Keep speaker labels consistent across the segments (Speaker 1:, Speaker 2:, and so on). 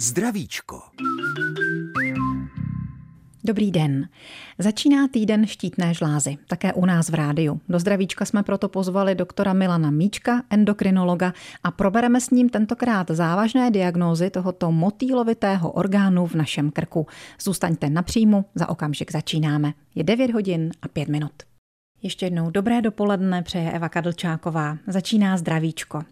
Speaker 1: Zdravíčko.
Speaker 2: Dobrý den. Začíná týden štítné žlázy, také u nás v rádiu. Do zdravíčka jsme proto pozvali doktora Milana Míčka, endokrinologa, a probereme s ním tentokrát závažné diagnózy tohoto motýlovitého orgánu v našem krku. Zůstaňte napříjmu, za okamžik začínáme. Je 9 hodin a 5 minut. Ještě jednou dobré dopoledne přeje Eva Kadlčáková. Začíná zdravíčko.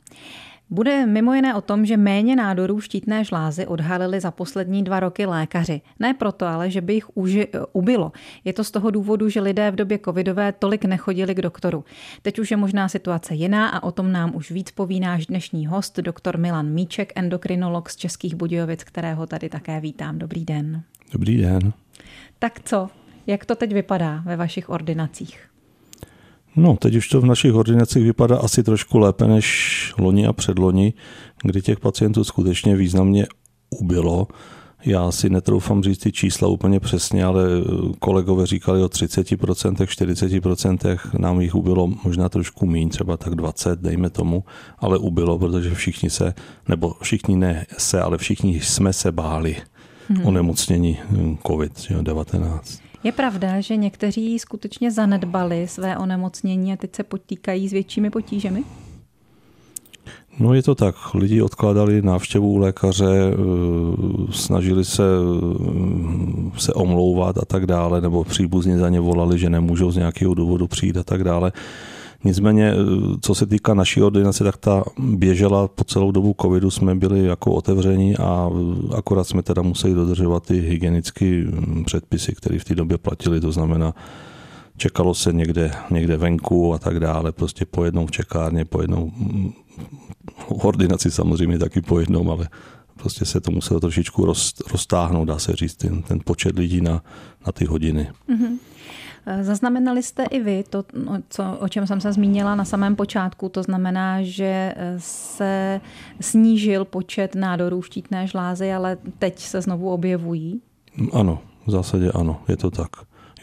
Speaker 2: Bude mimo jiné o tom, že méně nádorů štítné žlázy odhalili za poslední dva roky lékaři. Ne proto ale, že by jich uži, ubylo. Je to z toho důvodu, že lidé v době covidové tolik nechodili k doktoru. Teď už je možná situace jiná a o tom nám už víc poví náš dnešní host, doktor Milan Míček, endokrinolog z Českých Budějovic, kterého tady také vítám. Dobrý den.
Speaker 3: Dobrý den.
Speaker 2: Tak co, jak to teď vypadá ve vašich ordinacích?
Speaker 3: No, teď už to v našich ordinacích vypadá asi trošku lépe než loni a předloni, kdy těch pacientů skutečně významně ubylo. Já si netroufám říct ty čísla úplně přesně, ale kolegové říkali o 30%, 40%, nám jich ubylo možná trošku méně, třeba tak 20, dejme tomu, ale ubylo, protože všichni se, nebo všichni ne se, ale všichni jsme se báli hmm. onemocnění COVID-19.
Speaker 2: Je pravda, že někteří skutečně zanedbali své onemocnění a teď se potýkají s většími potížemi?
Speaker 3: No je to tak. Lidi odkládali návštěvu u lékaře, eh, snažili se, eh, se omlouvat a tak dále, nebo příbuzní za ně volali, že nemůžou z nějakého důvodu přijít a tak dále. Nicméně, eh, co se týká naší ordinace, tak ta běžela po celou dobu covidu, jsme byli jako otevření a eh, akorát jsme teda museli dodržovat ty hygienické hm, předpisy, které v té době platily, to znamená, čekalo se někde, někde venku a tak dále, prostě po jednou v čekárně, po jednou v ordinaci samozřejmě taky po jednou, ale prostě se to muselo trošičku roz, roztáhnout, dá se říct, ten, ten počet lidí na, na ty hodiny. Mm-hmm.
Speaker 2: Zaznamenali jste i vy to, no, co, o čem jsem se zmínila na samém počátku, to znamená, že se snížil počet nádorů štítné žlázy, ale teď se znovu objevují?
Speaker 3: Ano, v zásadě ano, je to tak.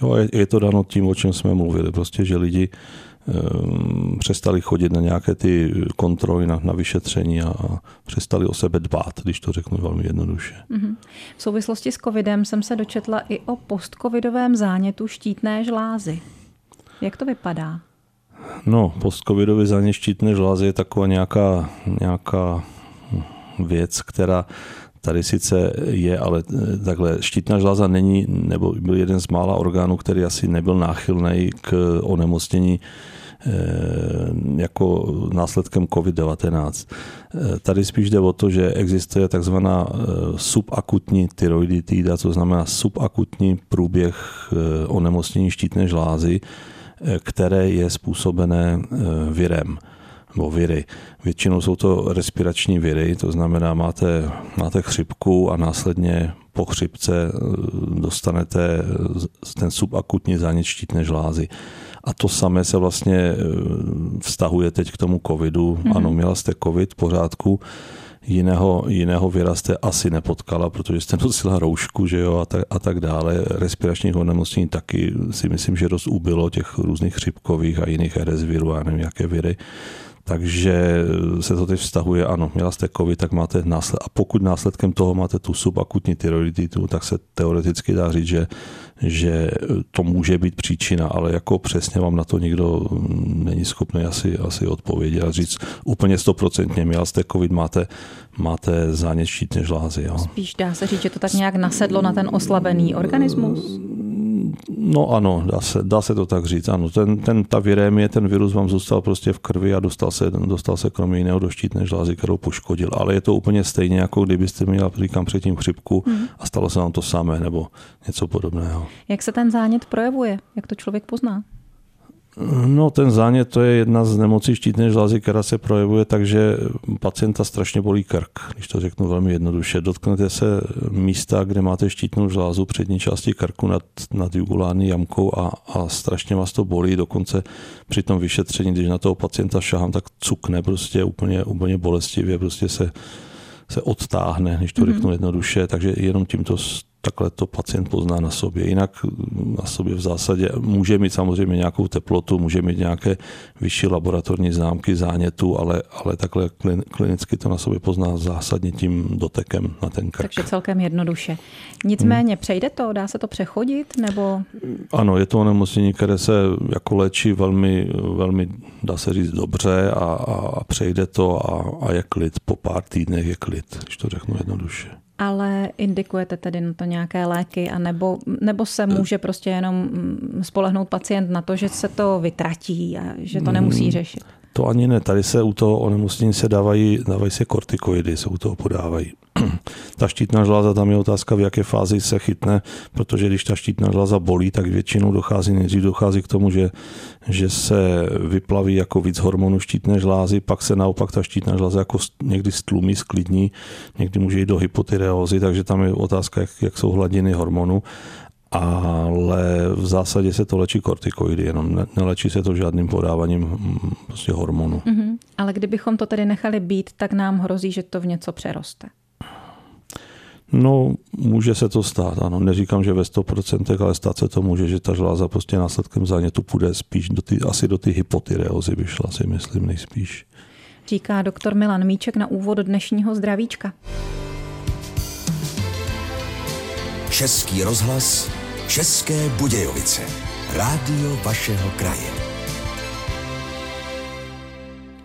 Speaker 3: Jo, je, je to dano tím, o čem jsme mluvili, prostě, že lidi přestali chodit na nějaké ty kontroly, na, na vyšetření a, a přestali o sebe dbát, když to řeknu velmi jednoduše. Mm-hmm.
Speaker 2: V souvislosti s covidem jsem se dočetla i o postcovidovém zánětu štítné žlázy. Jak to vypadá?
Speaker 3: No, postcovidový zánět štítné žlázy je taková nějaká, nějaká věc, která tady sice je, ale takhle štítná žláza není, nebo byl jeden z mála orgánů, který asi nebyl náchylný k onemocnění jako následkem COVID-19. Eh, tady spíš jde o to, že existuje takzvaná eh, subakutní tyroiditída, co znamená subakutní průběh onemocnění štítné žlázy, které je způsobené virem nebo viry. Většinou jsou to respirační viry, to znamená, máte, máte chřipku a následně po chřipce dostanete ten subakutní zánět štítné žlázy. A to samé se vlastně e, vztahuje teď k tomu covidu. Mm-hmm. Ano, měla jste covid v pořádku, jiného, jiného věra jste asi nepotkala, protože jste nosila roušku že jo, a, tak, a tak dále. Respiračních onemocnění taky si myslím, že dost ubylo těch různých chřipkových a jiných RS virů a nevím, jaké viry. Takže se to teď vztahuje, ano, měla jste COVID, tak máte násled, a pokud následkem toho máte tu subakutní tyroiditu, tak se teoreticky dá říct, že, že to může být příčina, ale jako přesně vám na to nikdo není schopný asi, asi odpovědět a říct úplně stoprocentně, měla jste COVID, máte, máte zánět štítné žlázy. Jo.
Speaker 2: Spíš dá se říct, že to tak nějak nasedlo na ten oslabený organismus?
Speaker 3: No ano, dá se, dá se to tak říct. Ano, ten, ten, ta virémie, ten virus vám zůstal prostě v krvi a dostal se, dostal se kromě jiného do štítné žlázy, kterou poškodil. Ale je to úplně stejně, jako kdybyste měla, říkám předtím, chřipku hmm. a stalo se vám to samé nebo něco podobného.
Speaker 2: Jak se ten zánět projevuje? Jak to člověk pozná?
Speaker 3: No ten zánět to je jedna z nemocí štítné žlázy, která se projevuje tak, že pacienta strašně bolí krk, když to řeknu velmi jednoduše. Dotknete se místa, kde máte štítnou žlázu přední části krku nad, nad jugulární jamkou a, a strašně vás to bolí. Dokonce při tom vyšetření, když na toho pacienta šahám, tak cukne prostě úplně, úplně bolestivě, prostě se, se odtáhne, když to mm-hmm. řeknu jednoduše. Takže jenom tímto takhle to pacient pozná na sobě. Jinak na sobě v zásadě může mít samozřejmě nějakou teplotu, může mít nějaké vyšší laboratorní známky zánětu, ale, ale takhle klinicky to na sobě pozná zásadně tím dotekem na ten krk.
Speaker 2: Takže celkem jednoduše. Nicméně hmm. přejde to? Dá se to přechodit? Nebo...
Speaker 3: Ano, je to onemocnění, které se jako léčí velmi, velmi dá se říct, dobře a, a, a přejde to a, a je klid. Po pár týdnech je klid, když to řeknu jednoduše.
Speaker 2: Ale indikujete tedy na to nějaké léky, a nebo, nebo se může prostě jenom mm, spolehnout pacient na to, že se to vytratí a že to nemusí mm, řešit?
Speaker 3: To ani ne. Tady se u toho onemocnění se dávají, dávají se kortikoidy, se u toho podávají. ta štítná žláza, tam je otázka, v jaké fázi se chytne, protože když ta štítná žláza bolí, tak většinou dochází, nejdřív dochází k tomu, že, že se vyplaví jako víc hormonů štítné žlázy, pak se naopak ta štítná žláza jako někdy stlumí, sklidní, někdy může jít do hypotyreózy, takže tam je otázka, jak, jak jsou hladiny hormonů ale v zásadě se to léčí kortikoidy, jenom ne, nelečí se to žádným podáváním mm, prostě hormonu. Mm-hmm.
Speaker 2: Ale kdybychom to tedy nechali být, tak nám hrozí, že to v něco přeroste.
Speaker 3: No, může se to stát, ano. Neříkám, že ve 100%, ale stát se to může, že ta žláza prostě následkem zánětu půjde spíš do ty, asi do ty hypotyreózy vyšla, si myslím, nejspíš.
Speaker 2: Říká doktor Milan Míček na úvod dnešního zdravíčka.
Speaker 1: Český rozhlas České Budějovice. Rádio vašeho kraje.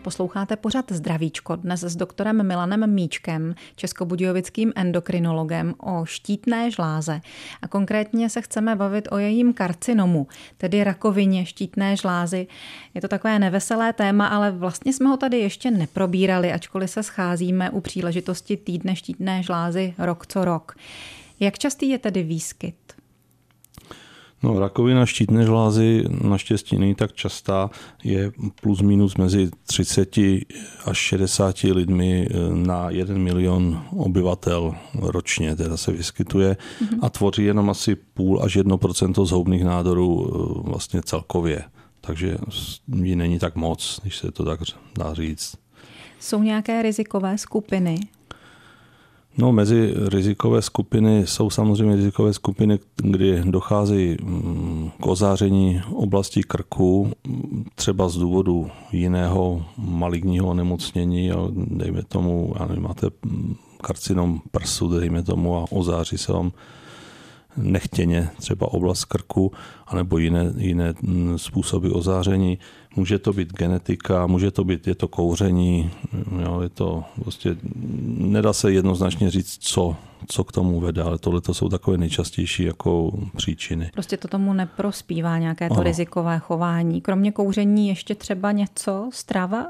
Speaker 2: Posloucháte pořad Zdravíčko dnes s doktorem Milanem Míčkem, českobudějovickým endokrinologem o štítné žláze. A konkrétně se chceme bavit o jejím karcinomu, tedy rakovině štítné žlázy. Je to takové neveselé téma, ale vlastně jsme ho tady ještě neprobírali, ačkoliv se scházíme u příležitosti týdne štítné žlázy rok co rok. Jak častý je tedy výskyt?
Speaker 3: No, rakovina štítné žlázy naštěstí není tak častá, je plus minus mezi 30 až 60 lidmi eh, na 1 milion obyvatel ročně, teda se vyskytuje mm-hmm. a tvoří jenom asi půl až 1% zhoubných nádorů eh, vlastně celkově. Takže ji není tak moc, když se to tak dá říct.
Speaker 2: Jsou nějaké rizikové skupiny?
Speaker 3: No, mezi rizikové skupiny jsou samozřejmě rizikové skupiny, kdy dochází mm, k ozáření oblasti krku, třeba z důvodu jiného maligního onemocnění, dejme tomu, já nevím, máte mm, karcinom prsu, dejme tomu, a ozáří se vám nechtěně třeba oblast krku, anebo jiné, jiné mm, způsoby ozáření. Může to být genetika, může to být, je to kouření, jo, je to prostě, nedá se jednoznačně říct, co, co k tomu vede, ale tohle to jsou takové nejčastější jako příčiny.
Speaker 2: Prostě to tomu neprospívá nějaké to ano. rizikové chování. Kromě kouření ještě třeba něco, strava?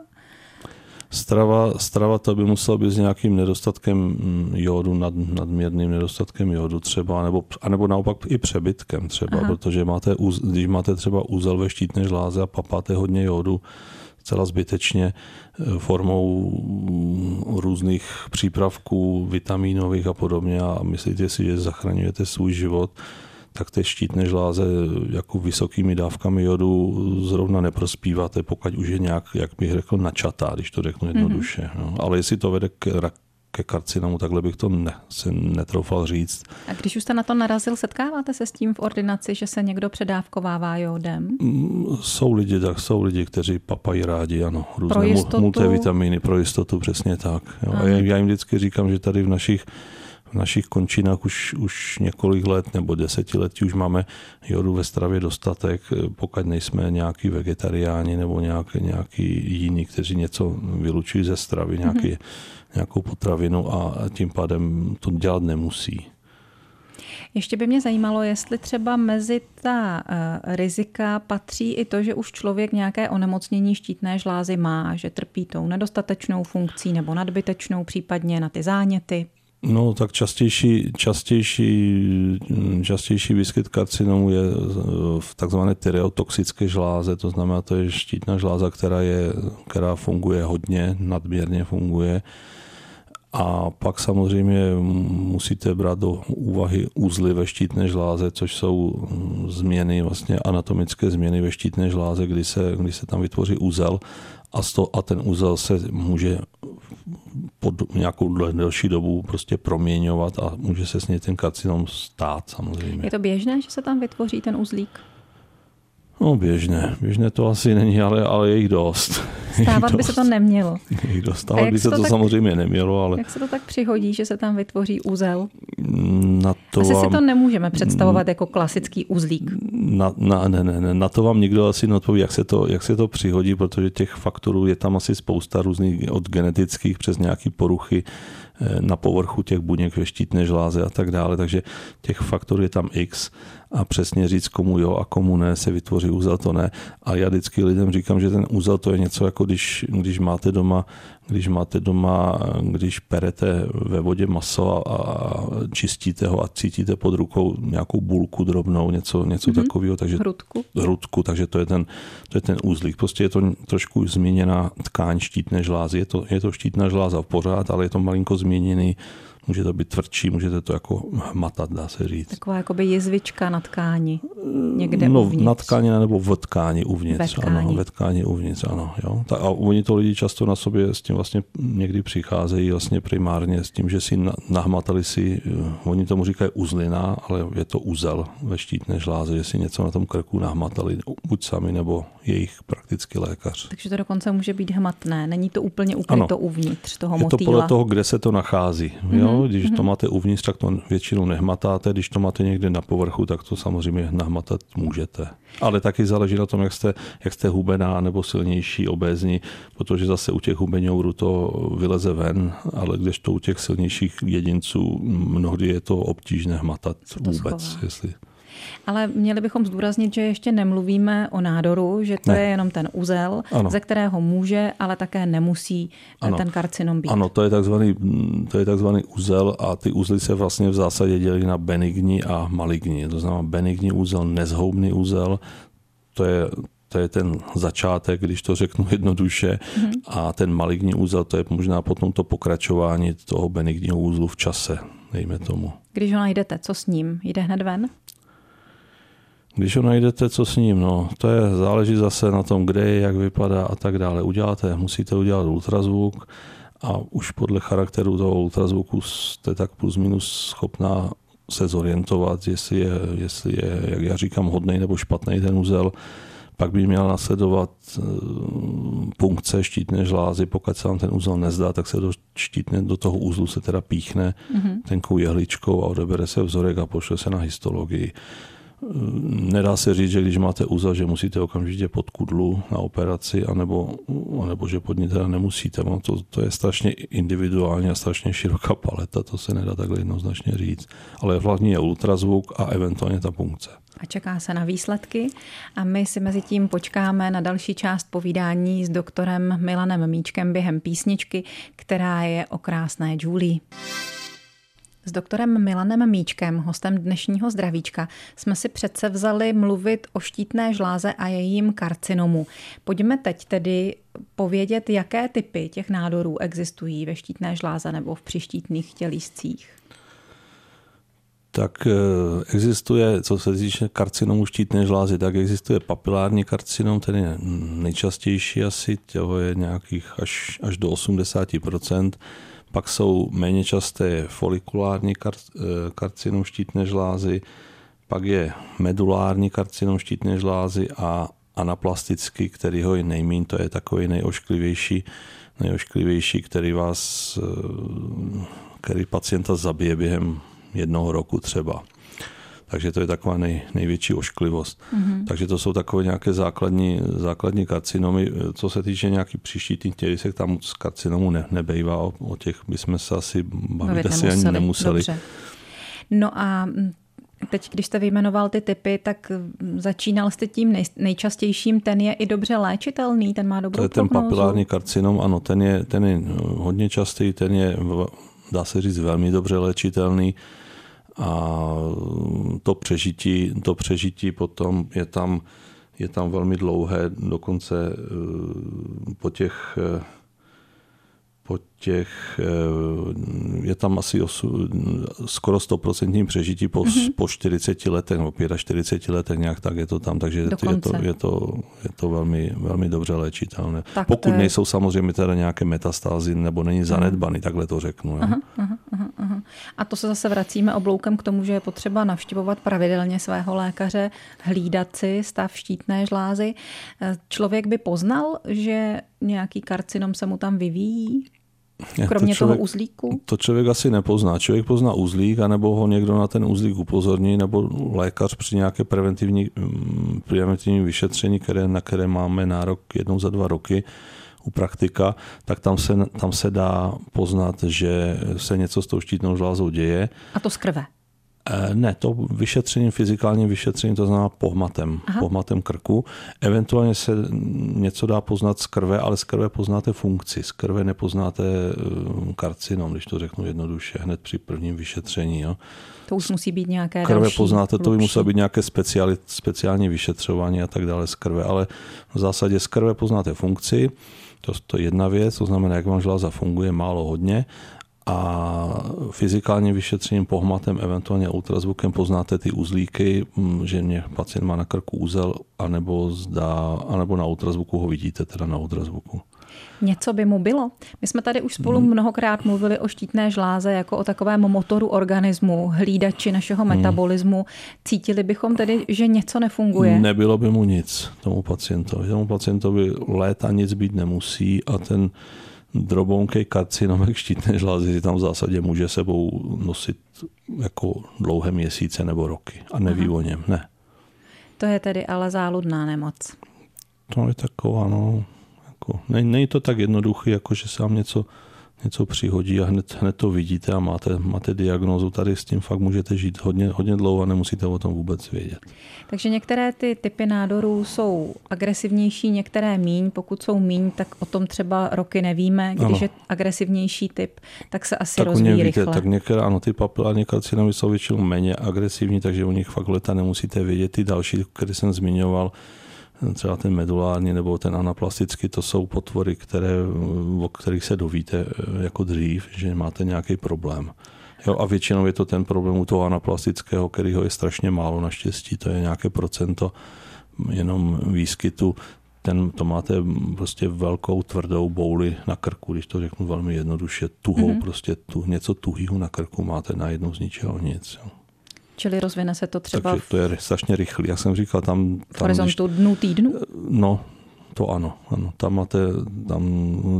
Speaker 3: Strava, strava to by musela být s nějakým nedostatkem mm, jodu, nad, nadměrným nedostatkem jodu třeba, nebo, anebo naopak i přebytkem třeba, Aha. protože máte, když máte třeba úzel ve štítné žláze a papáte hodně jodu, celá zbytečně e, formou mm, různých přípravků, vitamínových a podobně a myslíte si, že zachraňujete svůj život, tak té štítné žláze jako vysokými dávkami jodu zrovna neprospíváte, pokud už je nějak, jak bych řekl, načatá, když to řeknu jednoduše. Mm-hmm. No. Ale jestli to vede k ke karcinomu, takhle bych to ne, si netroufal říct.
Speaker 2: A když už jste na to narazil, setkáváte se s tím v ordinaci, že se někdo předávkovává jodem?
Speaker 3: Mm, jsou lidi, tak jsou lidi, kteří papají rádi, ano, různé pro jistotu... multivitamíny pro jistotu, přesně tak. Jo. A já jim vždycky říkám, že tady v našich v našich končinách už, už několik let nebo desetiletí už máme jodu ve stravě dostatek, pokud nejsme nějaký vegetariáni nebo nějaký, nějaký jiní, kteří něco vylučují ze stravy, nějaký, mm-hmm. nějakou potravinu a tím pádem to dělat nemusí.
Speaker 2: Ještě by mě zajímalo, jestli třeba mezi ta uh, rizika patří i to, že už člověk nějaké onemocnění štítné žlázy má, že trpí tou nedostatečnou funkcí nebo nadbytečnou, případně na ty záněty.
Speaker 3: No, tak častější, častější, častější výskyt karcinomu je v takzvané tyreotoxické žláze, to znamená, to je štítná žláza, která, je, která funguje hodně, nadměrně funguje. A pak samozřejmě musíte brát do úvahy úzly ve štítné žláze, což jsou změny, vlastně anatomické změny ve štítné žláze, kdy se, kdy se tam vytvoří úzel a, sto, a ten úzel se může pod nějakou delší dobu prostě proměňovat a může se s něj ten karcinom stát samozřejmě.
Speaker 2: Je to běžné, že se tam vytvoří ten uzlík?
Speaker 3: No běžné, běžné to asi není, ale, ale je jich dost.
Speaker 2: Stávat by se to nemělo.
Speaker 3: Je dost. Stávat by se to, to tak, samozřejmě nemělo, ale...
Speaker 2: Jak se to tak přihodí, že se tam vytvoří úzel?
Speaker 3: Na to
Speaker 2: asi
Speaker 3: vám...
Speaker 2: si to nemůžeme představovat jako klasický uzlík.
Speaker 3: Na, na, ne, ne, ne, na to vám nikdo asi neodpoví, jak se, to, jak se to přihodí, protože těch faktorů je tam asi spousta různých, od genetických přes nějaké poruchy na povrchu těch buněk ve štítné žláze a tak dále, takže těch faktorů je tam x a přesně říct, komu jo a komu ne, se vytvoří úzel, to ne. A já vždycky lidem říkám, že ten úzel to je něco jako když, když máte doma když máte doma, když perete ve vodě maso a, a čistíte ho a cítíte pod rukou nějakou bulku drobnou, něco, něco mm-hmm. takového. Takže,
Speaker 2: hrudku.
Speaker 3: Hrudku, takže to je, ten, to je ten úzlík. Prostě je to trošku změněná tkáň štítné žlázy. Je to, je to štítná žláza pořád, ale je to malinko změněný Může to být tvrdší, můžete to jako hmatat, dá se říct.
Speaker 2: Taková jakoby jizvička na tkáni někde
Speaker 3: no,
Speaker 2: uvnitř.
Speaker 3: na tkáni nebo v tkáni uvnitř.
Speaker 2: Ve tkáni.
Speaker 3: Ano, ve tkáni uvnitř, ano. Jo. A oni to lidi často na sobě s tím vlastně někdy přicházejí vlastně primárně s tím, že si nahmatali si, eh, oni tomu říkají uzlina, ale je to uzel ve štítné žláze, že si něco na tom krku nahmatali, buď sami nebo jejich praktický lékař.
Speaker 2: Takže to dokonce může být hmatné, není to úplně úplně to uvnitř toho
Speaker 3: je
Speaker 2: motýla.
Speaker 3: to podle toho, kde se to nachází. Mm-hmm. Jo? Když mm-hmm. to máte uvnitř, tak to většinou nehmatáte, když to máte někde na povrchu, tak to samozřejmě nahmatat můžete. Ale taky záleží na tom, jak jste, jak jste hubená nebo silnější, obézní, protože zase u těch hubeňourů to vyleze ven, ale když to u těch silnějších jedinců mnohdy je to obtížné hmatat vůbec. Schová. Jestli
Speaker 2: ale měli bychom zdůraznit, že ještě nemluvíme o nádoru, že to ne. je jenom ten uzel, ano. ze kterého může, ale také nemusí eh, ano. ten karcinom být.
Speaker 3: Ano, to je, takzvaný, to je takzvaný uzel a ty uzly se vlastně v zásadě dělí na benigní a maligní. To znamená benigní úzel, nezhoubný úzel, to je to je ten začátek, když to řeknu jednoduše, mm-hmm. a ten maligní úzel, to je možná potom to pokračování toho benigního úzlu v čase, dejme tomu.
Speaker 2: Když ho najdete, co s ním? Jde hned ven?
Speaker 3: Když ho najdete, co s ním, no, to je, záleží zase na tom, kde je, jak vypadá a tak dále. Uděláte, musíte udělat ultrazvuk a už podle charakteru toho ultrazvuku jste tak plus minus schopná se zorientovat, jestli je, jestli je, jak já říkám, hodný nebo špatný ten úzel. Pak by měl nasledovat eh, punkce štítné žlázy, pokud se vám ten úzel nezdá, tak se do štítne, do toho úzlu se teda píchne mm-hmm. tenkou jehličkou a odebere se vzorek a pošle se na histologii. Nedá se říct, že když máte úza, že musíte okamžitě pod kudlu na operaci, anebo, anebo že pod ní teda nemusíte. No to, to je strašně individuální a strašně široká paleta, to se nedá takhle jednoznačně říct. Ale hlavně je ultrazvuk a eventuálně ta punkce.
Speaker 2: A čeká se na výsledky a my si mezi tím počkáme na další část povídání s doktorem Milanem Míčkem během písničky, která je o krásné Julie. S doktorem Milanem Míčkem, hostem dnešního zdravíčka, jsme si přece vzali mluvit o štítné žláze a jejím karcinomu. Pojďme teď tedy povědět, jaké typy těch nádorů existují ve štítné žláze nebo v přištítných tělíscích.
Speaker 3: Tak eh, existuje, co se týče karcinomu štítné žlázy, tak existuje papilární karcinom, ten je nejčastější asi, těho je nějakých až, až do 80 pak jsou méně časté folikulární kar- eh, karcinom štítné žlázy, pak je medulární karcinom štítné žlázy a anaplastický, který ho je nejmín, to je takový nejošklivější, nejošklivější, který vás, eh, který pacienta zabije během jednoho roku třeba. Takže to je taková nej, největší ošklivost. Mm-hmm. Takže to jsou takové nějaké základní, základní karcinomy. Co se týče nějaký příští tělisek, tam moc karcinomu ne, nebejvá. O, o těch bychom se asi bavit asi ani nemuseli. Dobře.
Speaker 2: No a Teď, když jste vyjmenoval ty typy, tak začínal jste tím nej, nejčastějším, ten je i dobře léčitelný, ten má dobrou To
Speaker 3: je
Speaker 2: prognózu.
Speaker 3: ten papilární karcinom, ano, ten je, ten je hodně častý, ten je, dá se říct, velmi dobře léčitelný a to přežití, to přežití potom je tam, je tam velmi dlouhé, dokonce eh, po těch, eh, po těch, eh, je tam asi osu, skoro 100% přežití po, mm-hmm. po 40 letech, nebo 45 letech, nějak tak je to tam, takže je to, je to, je to, je to velmi, velmi dobře léčitelné. Tak Pokud je... nejsou samozřejmě teda nějaké metastázy, nebo není zanedbaný, mm. takhle to řeknu. Aha, aha,
Speaker 2: aha, aha. A to se zase vracíme obloukem k tomu, že je potřeba navštěvovat pravidelně svého lékaře, hlídat si stav štítné žlázy. Eh, člověk by poznal, že nějaký karcinom se mu tam vyvíjí? Kromě to člověk, toho uzlíku?
Speaker 3: To člověk asi nepozná. Člověk pozná uzlík, anebo ho někdo na ten uzlík upozorní, nebo lékař při nějaké preventivní, mm, preventivní vyšetření, které, na které máme nárok jednou za dva roky u praktika, tak tam se, tam se dá poznat, že se něco s tou štítnou žlázou děje.
Speaker 2: A to z krve?
Speaker 3: Eh, ne, to vyšetřením, fyzikálním vyšetřením, to znamená pohmatem, Aha. pohmatem krku. Eventuálně se něco dá poznat z krve, ale z krve poznáte funkci, z krve nepoznáte eh, karcinom, když to řeknu jednoduše, hned při prvním vyšetření. Jo.
Speaker 2: To už musí být nějaké
Speaker 3: Krve
Speaker 2: další,
Speaker 3: poznáte, to by muselo být nějaké speciáli, speciální vyšetřování a tak dále z krve, ale v zásadě z krve poznáte funkci, to, to je jedna věc, to znamená, jak vám žláza funguje, málo hodně a fyzikálním vyšetřením, pohmatem, eventuálně ultrazvukem poznáte ty uzlíky, mm, že mě pacient má na krku úzel, anebo, zdá, anebo na ultrazvuku ho vidíte, teda na ultrazvuku.
Speaker 2: Něco by mu bylo. My jsme tady už spolu hmm. mnohokrát mluvili o štítné žláze jako o takovém motoru organismu, hlídači našeho hmm. metabolismu. Cítili bychom tedy, že něco nefunguje?
Speaker 3: Nebylo by mu nic tomu pacientovi. Tomu pacientovi léta nic být nemusí a ten drobounký karcinomek štítné žlázy tam v zásadě může sebou nosit jako dlouhé měsíce nebo roky a neví Aha. o něm, ne.
Speaker 2: To je tedy ale záludná nemoc.
Speaker 3: To je taková, no, jako, není to tak jednoduché, jako že se vám něco něco přihodí a hned, hned to vidíte a máte, máte diagnózu. Tady s tím fakt můžete žít hodně, hodně dlouho a nemusíte o tom vůbec vědět.
Speaker 2: Takže některé ty typy nádorů jsou agresivnější, některé míň. Pokud jsou míň, tak o tom třeba roky nevíme. Když ano. je agresivnější typ, tak se asi tak rozvíjí víte, rychle.
Speaker 3: Tak některé, ano, ty papilární karcinomy jsou většinou méně agresivní, takže o nich fakt leta nemusíte vědět. Ty další, které jsem zmiňoval, třeba ten medulární nebo ten anaplastický, to jsou potvory, které, o kterých se dovíte eh, jako dřív, že máte nějaký problém. Jo, a většinou je to ten problém u toho anaplastického, kterýho je strašně málo naštěstí, to je nějaké procento jenom výskytu. Ten, to máte prostě velkou tvrdou bouli na krku, když to řeknu velmi jednoduše, tuhou, mm-hmm. prostě tu, něco tuhýho na krku máte najednou z ničeho nic. Jo.
Speaker 2: Čili rozvine se to třeba...
Speaker 3: Takže to je strašně rychlý. Jak jsem říkal, tam...
Speaker 2: tam v horizontu když, dnů, týdnu?
Speaker 3: No, to ano, ano. Tam, máte, tam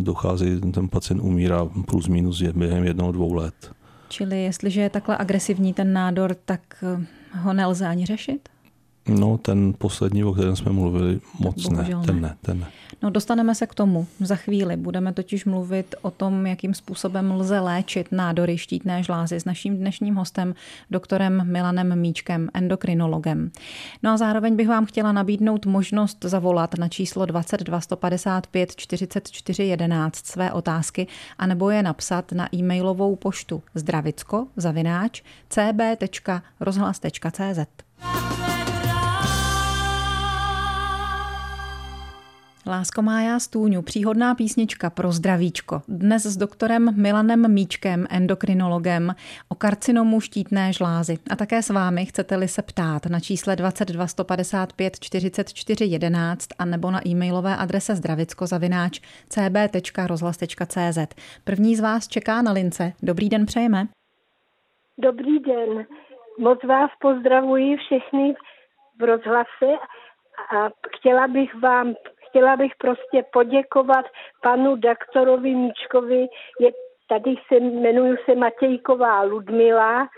Speaker 3: dochází, ten pacient umírá plus minus během jednoho, dvou let.
Speaker 2: Čili jestliže je takhle agresivní ten nádor, tak eh, ho nelze ani řešit?
Speaker 3: No, ten poslední, o kterém jsme mluvili, moc ne. Ten ne, ten ne.
Speaker 2: No, dostaneme se k tomu za chvíli. Budeme totiž mluvit o tom, jakým způsobem lze léčit nádory štítné žlázy s naším dnešním hostem, doktorem Milanem Míčkem, endokrinologem. No a zároveň bych vám chtěla nabídnout možnost zavolat na číslo 22 155 44 11 své otázky anebo je napsat na e-mailovou poštu zdravicko zavináč cb.rozhlas.cz. Lásko má já stůňu, příhodná písnička pro zdravíčko. Dnes s doktorem Milanem Míčkem, endokrinologem, o karcinomu štítné žlázy. A také s vámi chcete-li se ptát na čísle 22 155 44 11 a nebo na e-mailové adrese zdravicko-zavináč cb.rozhlas.cz. První z vás čeká na lince. Dobrý den přejeme.
Speaker 4: Dobrý den. Moc vás pozdravuji všechny v rozhlase a chtěla bych vám chtěla bych prostě poděkovat panu doktorovi Míčkovi. Je, tady se jmenuji se Matějková Ludmila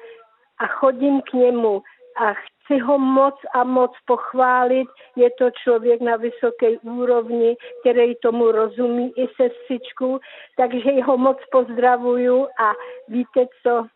Speaker 4: a chodím k němu a chci ho moc a moc pochválit. Je to člověk na vysoké úrovni, který tomu rozumí i sestřičku, takže ho moc pozdravuju a víte co,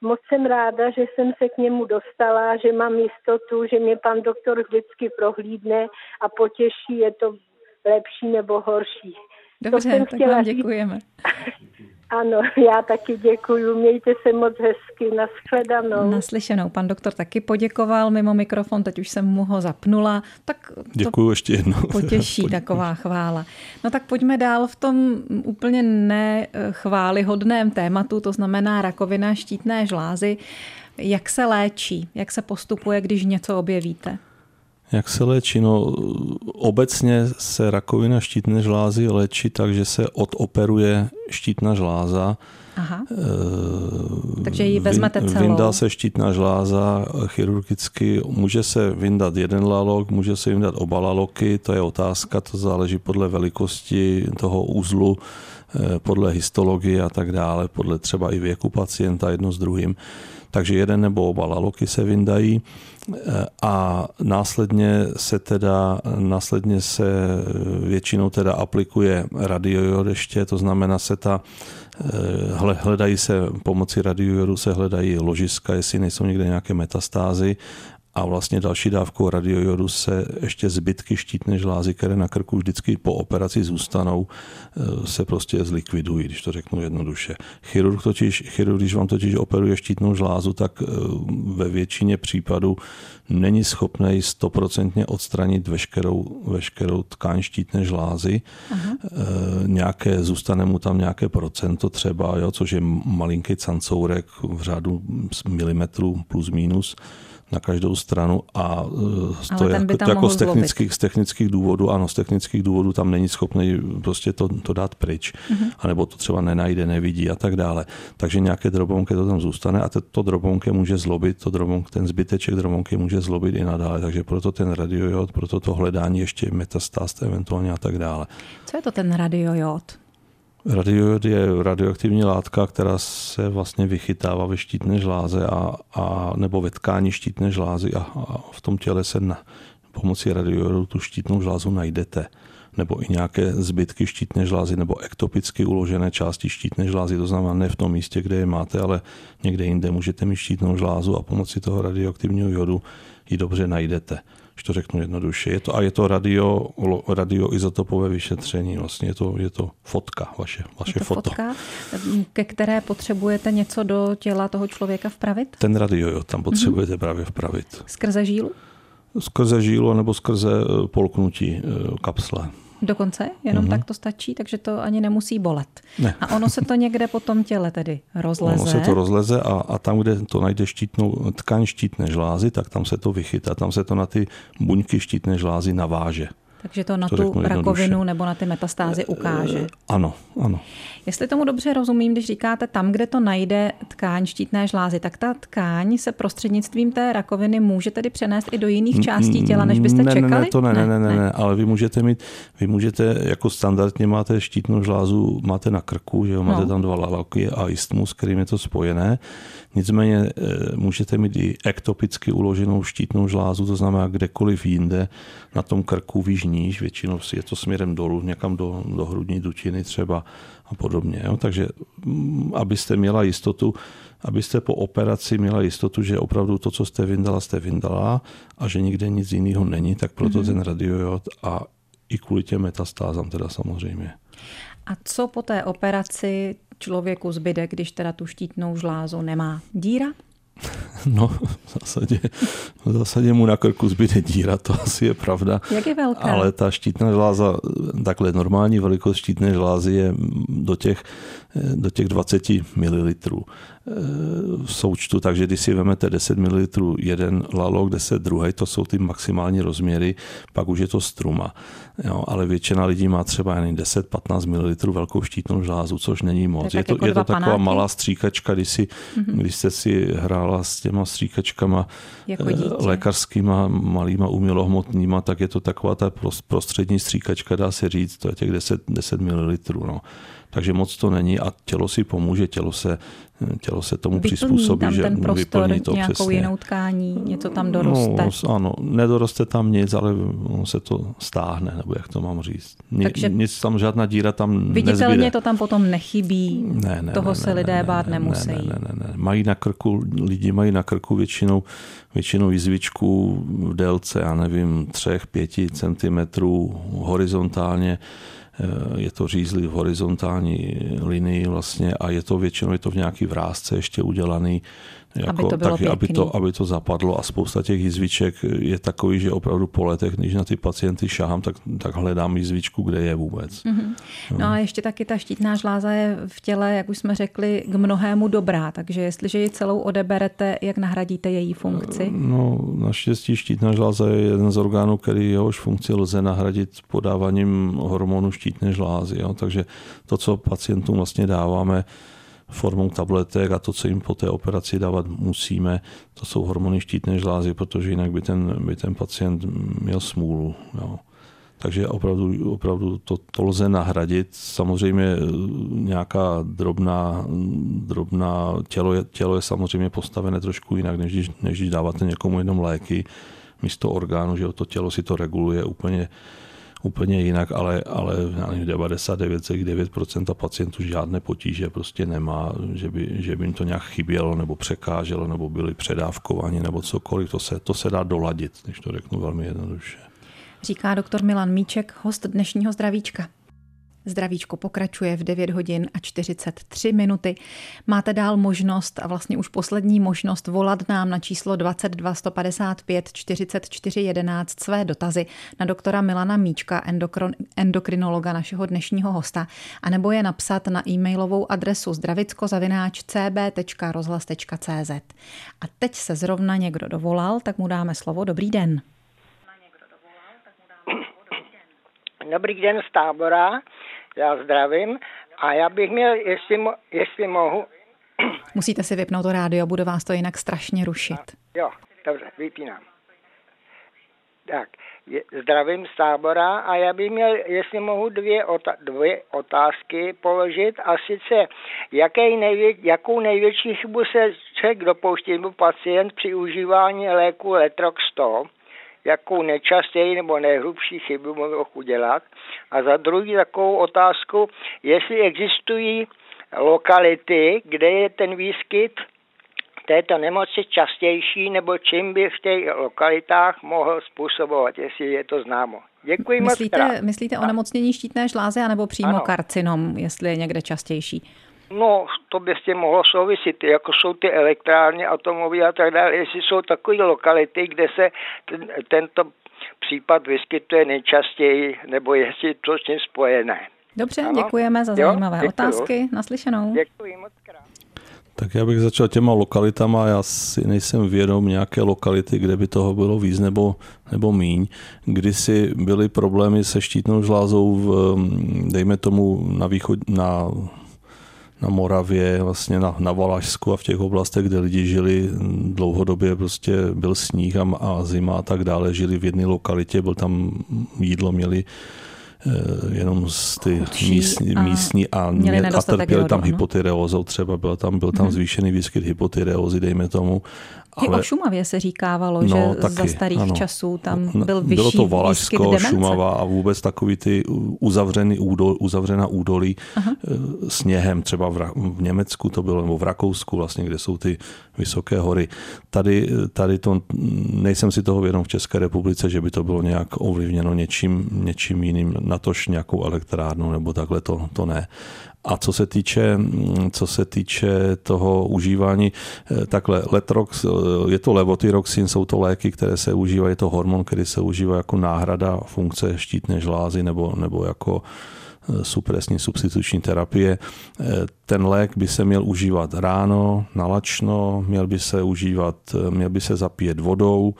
Speaker 4: Moc jsem ráda, že jsem se k němu dostala, že mám jistotu, že mě pan doktor vždycky prohlídne a potěší, je to lepší nebo horší.
Speaker 2: Dobře, tak vám děkujeme.
Speaker 4: Ano, já taky děkuju. Mějte se moc hezky. Naschledanou.
Speaker 2: Naslyšenou. Pan doktor taky poděkoval mimo mikrofon, teď už jsem mu ho zapnula. Tak to
Speaker 3: Děkuju ještě jednou.
Speaker 2: Potěší taková chvála. No tak pojďme dál v tom úplně nechválihodném tématu, to znamená rakovina štítné žlázy. Jak se léčí? Jak se postupuje, když něco objevíte?
Speaker 3: Jak se léčí? No, obecně se rakovina štítné žlázy léčí tak, že se odoperuje štítná žláza.
Speaker 2: Aha. E, Takže ji vezmete celou.
Speaker 3: Vyndá se štítná žláza chirurgicky. Může se vyndat jeden lalok, může se vyndat oba laloky, to je otázka, to záleží podle velikosti toho úzlu, podle histologie a tak dále, podle třeba i věku pacienta jedno s druhým. Takže jeden nebo oba laloky se vyndají a následně se teda, následně se většinou teda aplikuje radiojod ještě, to znamená se ta, eh, hledají se pomocí radiojodu se hledají ložiska, jestli nejsou někde nějaké metastázy a vlastně další dávkou radiojodu se ještě zbytky štítné žlázy, které na krku vždycky po operaci zůstanou, eh, se prostě zlikvidují, když to řeknu jednoduše. Chirurg, totiž, chirurg když vám totiž operuje štítnou žlázu, tak eh, ve většině případů není schopný stoprocentně odstranit veškerou, veškerou tkáň štítné žlázy. Aha. E, nějaké, zůstane mu tam nějaké procento třeba, jo, což je malinký cancourek v řádu milimetrů plus minus na každou stranu a
Speaker 2: e, to je jako, to jako
Speaker 3: z, technických, z technických důvodů, ano, z technických důvodů tam není schopný prostě to, to dát pryč, uh-huh. anebo to třeba nenajde, nevidí a tak dále. Takže nějaké drobonky to tam zůstane a to, to drobonky může zlobit, to drobonky, ten zbyteček drobonky může zlobit i nadále, takže proto ten radiojod, proto to hledání ještě metastáz eventuálně a tak dále.
Speaker 2: Co je to ten radiojod?
Speaker 3: Radiojod je radioaktivní látka, která se vlastně vychytává ve štítné žláze a, a nebo ve tkání štítné žlázy a, a v tom těle se na pomocí radiojodu tu štítnou žlázu najdete. Nebo i nějaké zbytky štítné žlázy nebo ektopicky uložené části štítné žlázy, to znamená ne v tom místě, kde je máte, ale někde jinde můžete mít štítnou žlázu a pomocí toho radioaktivního jodu ji dobře najdete když to řeknu jednoduše. Je to, a je to radio, radioizotopové vyšetření, vlastně je to, je to fotka, vaše, vaše je to foto. Fotka,
Speaker 2: ke které potřebujete něco do těla toho člověka vpravit?
Speaker 3: Ten radio, jo, tam potřebujete mm-hmm. právě vpravit.
Speaker 2: Skrze žílu?
Speaker 3: Skrze žílu nebo skrze eh, polknutí eh, kapsle.
Speaker 2: Dokonce? Jenom mm-hmm. tak to stačí, takže to ani nemusí bolet. Ne. A ono se to někde po tom těle tedy rozleze?
Speaker 3: Ono se to rozleze a, a tam, kde to najde štítnou, tkaň štítné žlázy, tak tam se to vychytá. Tam se to na ty buňky štítné žlázy naváže.
Speaker 2: Takže to na to tu rakovinu nebo na ty metastázy eh, ukáže.
Speaker 3: Ano, ano.
Speaker 2: Jestli tomu dobře rozumím, když říkáte tam, kde to najde tkáň štítné žlázy, tak ta tkáň se prostřednictvím té rakoviny může tedy přenést i do jiných částí těla, než byste
Speaker 3: ne,
Speaker 2: čekali?
Speaker 3: Ne, ne, to ne, ne, ne, ne, ne, ale vy můžete mít, vy můžete jako standardně máte štítnou žlázu, máte na krku, že jo, máte no. tam dva lalaky a istmus, kterým je to spojené. Nicméně eh, můžete mít i ektopicky uloženou štítnou žlázu, to znamená kdekoliv jinde na tom krku výš níž, většinou je to směrem dolů, někam do, do hrudní dutiny třeba a podobně. Jo. Takže mm, abyste měla jistotu, abyste po operaci měla jistotu, že opravdu to, co jste vyndala, jste vyndala a že nikde nic jiného není, tak proto mm-hmm. ten radiojod a i kvůli těm metastázám teda samozřejmě.
Speaker 2: A co po té operaci člověku zbyde, když teda tu štítnou žlázu nemá? Díra?
Speaker 3: No, v zásadě, v zásadě mu na krku zbyde díra, to asi je pravda.
Speaker 2: Jak je velká?
Speaker 3: Ale ta štítná žláza, takhle normální velikost štítné žlázy je do těch, do těch 20 ml v součtu, takže když si vezmete 10 ml jeden lalok, 10 druhý, to jsou ty maximální rozměry, pak už je to struma. Jo, ale většina lidí má třeba jen 10-15 ml velkou štítnou žlázu, což není moc.
Speaker 2: Je,
Speaker 3: je to,
Speaker 2: jako
Speaker 3: je to taková
Speaker 2: panáky?
Speaker 3: malá stříkačka, když, si, mm-hmm. když jste si hrála s těma stříkačkama
Speaker 2: jako
Speaker 3: eh, lékařskýma, malýma umělohmotnýma, tak je to taková ta prostřední stříkačka, dá se říct, to je těch 10, 10 ml. No takže moc to není a tělo si pomůže, tělo se, tělo se tomu
Speaker 2: vyplní
Speaker 3: přizpůsobí,
Speaker 2: tam
Speaker 3: že
Speaker 2: ten prostor,
Speaker 3: vyplní to
Speaker 2: nějakou
Speaker 3: přesně.
Speaker 2: jinou tkání, něco tam doroste.
Speaker 3: No, ano, nedoroste tam nic, ale on se to stáhne, nebo jak to mám říct. Ni, Takže nic tam, žádná díra tam
Speaker 2: Viditelně
Speaker 3: nezbyde.
Speaker 2: to tam potom nechybí,
Speaker 3: ne, ne,
Speaker 2: toho
Speaker 3: ne,
Speaker 2: se
Speaker 3: ne,
Speaker 2: lidé
Speaker 3: ne,
Speaker 2: bát
Speaker 3: ne,
Speaker 2: nemusí.
Speaker 3: Ne, ne, ne, ne. Mají na krku, lidi mají na krku většinou, většinou jizvičku v délce, já nevím, třech, pěti centimetrů horizontálně je to řízlý v horizontální linii vlastně a je to většinou je to v nějaký vrázce ještě udělaný,
Speaker 2: jako, aby to bylo
Speaker 3: tak, aby to, aby to zapadlo a spousta těch jizviček je takový, že opravdu po letech, když na ty pacienty šahám, tak, tak hledám jizvičku, kde je vůbec. Mm-hmm.
Speaker 2: No a ještě taky ta štítná žláza je v těle, jak už jsme řekli, k mnohému dobrá, takže jestliže ji celou odeberete, jak nahradíte její funkci?
Speaker 3: No, naštěstí štítná žláza je jeden z orgánů, který jehož funkci lze nahradit podáváním hormonu štítné žlázy. Jo? Takže to, co pacientům vlastně dáváme, formou tabletek a to, co jim po té operaci dávat musíme, to jsou hormony štítné žlázy, protože jinak by ten, by ten pacient měl smůlu. Jo. Takže opravdu, opravdu to, to lze nahradit. Samozřejmě eh, nějaká drobná, drobná tělo, je, tělo je samozřejmě postavené trošku jinak, než když, než když dáváte někomu jenom léky místo orgánu, že to tělo si to reguluje úplně úplně jinak, ale, ale 99,9% pacientů žádné potíže prostě nemá, že by, že by jim to nějak chybělo nebo překáželo, nebo byli předávkováni nebo cokoliv. To se, to se dá doladit, když to řeknu velmi jednoduše.
Speaker 2: Říká doktor Milan Míček, host dnešního zdravíčka. Zdravíčko pokračuje v 9 hodin a 43 minuty. Máte dál možnost a vlastně už poslední možnost volat nám na číslo 22 155 44 11 své dotazy na doktora Milana Míčka, endokrinologa našeho dnešního hosta, anebo je napsat na e-mailovou adresu zdravicko.cb.rozhlas.cz. A teď se zrovna někdo dovolal, tak mu dáme slovo. Dobrý den.
Speaker 5: Dobrý den z tábora já zdravím a já bych měl, jestli, mo, jestli mohu...
Speaker 2: Musíte si vypnout to rádio, bude vás to jinak strašně rušit.
Speaker 5: Jo, dobře, vypínám. Tak, je, zdravím z tábora a já bych měl, jestli mohu, dvě, ota- dvě otázky položit a sice, jaké nejvě, jakou největší chybu se člověk dopouští nebo pacient při užívání léku Letrox 100 jakou nejčastěji nebo nejhrubší chybu mohl udělat. A za druhý takovou otázku, jestli existují lokality, kde je ten výskyt této nemoci častější, nebo čím by v těch lokalitách mohl způsobovat, jestli je to známo. Děkuji
Speaker 2: myslíte,
Speaker 5: moc krát.
Speaker 2: Myslíte o nemocnění štítné žlázy, anebo přímo ano. karcinom, jestli je někde častější?
Speaker 5: No, to by s tím mohlo souvisit, jako jsou ty elektrárny atomové a tak dále, jestli jsou takové lokality, kde se ten, tento případ vyskytuje nejčastěji, nebo jestli to s tím spojené.
Speaker 2: Dobře, ano? děkujeme za zajímavé jo, otázky. Naslyšenou.
Speaker 5: Děkuji moc krát.
Speaker 3: Tak já bych začal těma lokalitama. Já si nejsem vědom nějaké lokality, kde by toho bylo víc nebo, nebo míň. Kdysi byly problémy se štítnou žlázou, v, dejme tomu na, východ, na na Moravě, vlastně na, na Valašsku a v těch oblastech, kde lidi žili dlouhodobě, prostě byl sníh a, a zima a tak dále, žili v jedné lokalitě, byl tam jídlo, měli eh, jenom z ty místní, a místní a, mě, a trpěli tam no? hypotyreózou třeba, byl tam, byl tam hmm. zvýšený výskyt hypotyreózy, dejme tomu,
Speaker 2: ale... I o Šumavě se říkávalo, no, že taky, za starých ano. časů tam byl vyšší
Speaker 3: Bylo to Valašsko, Šumava a vůbec takový ty uzavřený údol, uzavřená údolí Aha. Eh, sněhem, třeba v, v Německu to bylo, nebo v Rakousku vlastně, kde jsou ty vysoké hory. Tady, tady to, nejsem si toho vědom v České republice, že by to bylo nějak ovlivněno něčím, něčím jiným, natož nějakou elektrárnu nebo takhle, to, to ne. A co se týče, co se týče toho užívání, eh, takhle Letrox, eh, je to levotyroxin, jsou to léky, které se užívají, je to hormon, který se užívá jako náhrada funkce štítné žlázy nebo, nebo jako eh, supresní substituční terapie. Ten lék by se měl užívat ráno, nalačno, měl by se užívat, měl by se zapíjet vodou,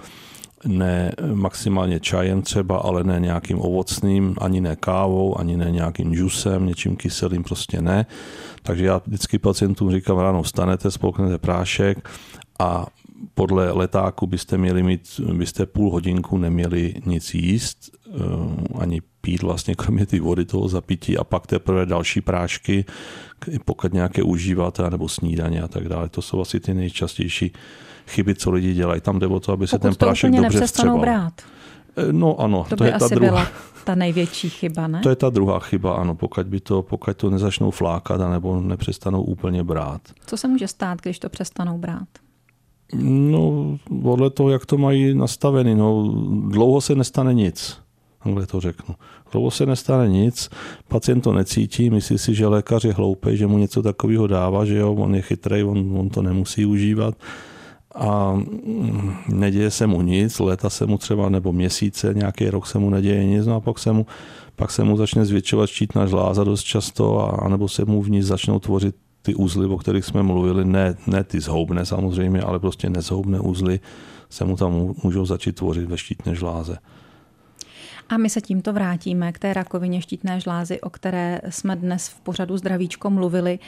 Speaker 3: ne maximálně čajem třeba, ale ne nějakým ovocným, ani ne kávou, ani ne nějakým džusem, něčím kyselým, prostě ne. Takže já vždycky pacientům říkám, ráno vstanete, spolknete prášek a podle letáku byste měli mít, byste půl hodinku neměli nic jíst, eh, ani pít vlastně kromě ty vody toho zapití a pak teprve další prášky, pokud nějaké užíváte, nebo snídaně a tak dále. To jsou asi ty nejčastější chyby, co lidi dělají. Tam jde o to, aby se ten prášek dobře vstřebal.
Speaker 2: brát.
Speaker 3: E, no ano,
Speaker 2: to,
Speaker 3: to je ta druhá. Byla
Speaker 2: ta největší chyba, ne?
Speaker 3: To je ta druhá chyba, ano, pokud, by to, pokud to nezačnou flákat nebo nepřestanou úplně brát.
Speaker 2: Co se může stát, když to přestanou brát?
Speaker 3: No, podle toho, jak to mají nastavený, no, dlouho se nestane nic. Takhle to řeknu. Dlouho se nestane nic, pacient to necítí, myslí si, že lékař je hloupý, že mu něco takového dává, že jo, on je chytrý, on, on to nemusí užívat a mm, neděje se mu nic, léta se mu třeba nebo měsíce, nějaký rok se mu neděje nic, no a pak se mu, pak se mu začne zvětšovat štítná žláza dost často, a, anebo se mu v ní začnou tvořit ty uzly, o kterých jsme mluvili, ne, ne ty zhoubné samozřejmě, ale prostě nezhoubné uzly se mu tam můžou začít tvořit ve štítné žláze.
Speaker 2: A my se tímto vrátíme k té rakovině štítné žlázy, o které jsme dnes v pořadu Zdravíčko mluvili.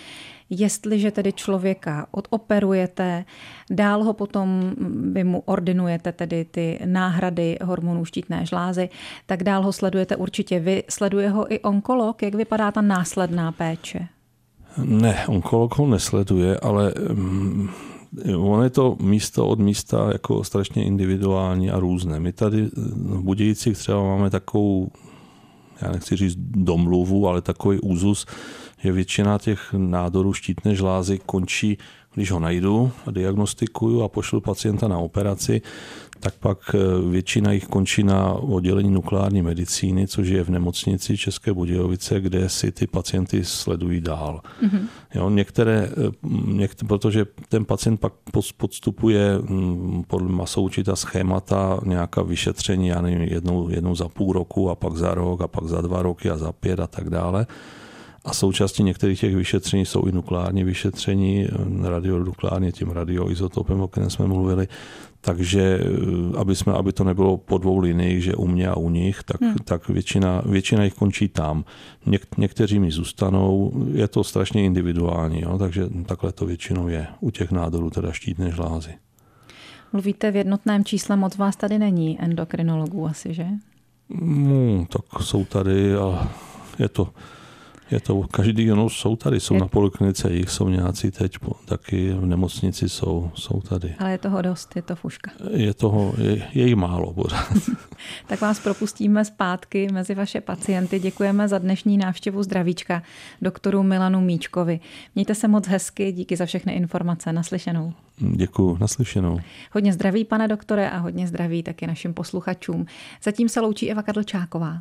Speaker 2: Jestliže tedy člověka odoperujete, dál ho potom vy mu ordinujete tedy ty náhrady hormonů štítné žlázy, tak dál ho sledujete určitě vy. Sleduje ho i onkolog? Jak vypadá ta následná péče?
Speaker 3: Ne, onkolog ho nesleduje, ale mm, ono je to místo od místa jako strašně individuální a různé. My tady v Budějicích třeba máme takovou, já nechci říct domluvu, ale takový úzus, že většina těch nádorů štítné žlázy končí, když ho najdu diagnostikuju a pošlu pacienta na operaci, tak pak eh, většina jich končí na oddělení nukleární medicíny, což je v nemocnici České Budějovice, kde si ty pacienty sledují dál. Mm-hmm. Jo, některé, eh, některé, protože ten pacient pak podstupuje mm, podle masou určitá schémata, nějaká vyšetření, já nevím, jednou, jednou za půl roku a pak za rok a pak za dva roky a za pět a tak dále. A součástí některých těch vyšetření jsou i nukleární vyšetření, radionukleárně tím radioizotopem, o kterém jsme mluvili. Takže eh, aby, jsme, aby to nebylo po dvou liniích, že u mě a u nich, tak, hmm. tak většina, většina jich končí tam. Něk, někteří mi zůstanou, je to strašně individuální, jo? takže takhle to většinou je u těch nádorů, teda štítné žlázy.
Speaker 2: Mluvíte v jednotném čísle, moc vás tady není endokrinologů asi, že?
Speaker 3: Hmm, tak jsou tady a je to je to každý, no, jsou tady, jsou je... na poliklinice, jich jsou nějací teď, taky v nemocnici jsou, jsou tady.
Speaker 2: Ale je toho dost, je to fuška.
Speaker 3: Je toho, je, je jí málo pořád.
Speaker 2: tak vás propustíme zpátky mezi vaše pacienty. Děkujeme za dnešní návštěvu zdravíčka doktoru Milanu Míčkovi. Mějte se moc hezky, díky za všechny informace. Naslyšenou.
Speaker 3: Děkuji, naslyšenou.
Speaker 2: Hodně zdraví, pane doktore, a hodně zdraví taky našim posluchačům. Zatím se loučí Eva Kadlčáková.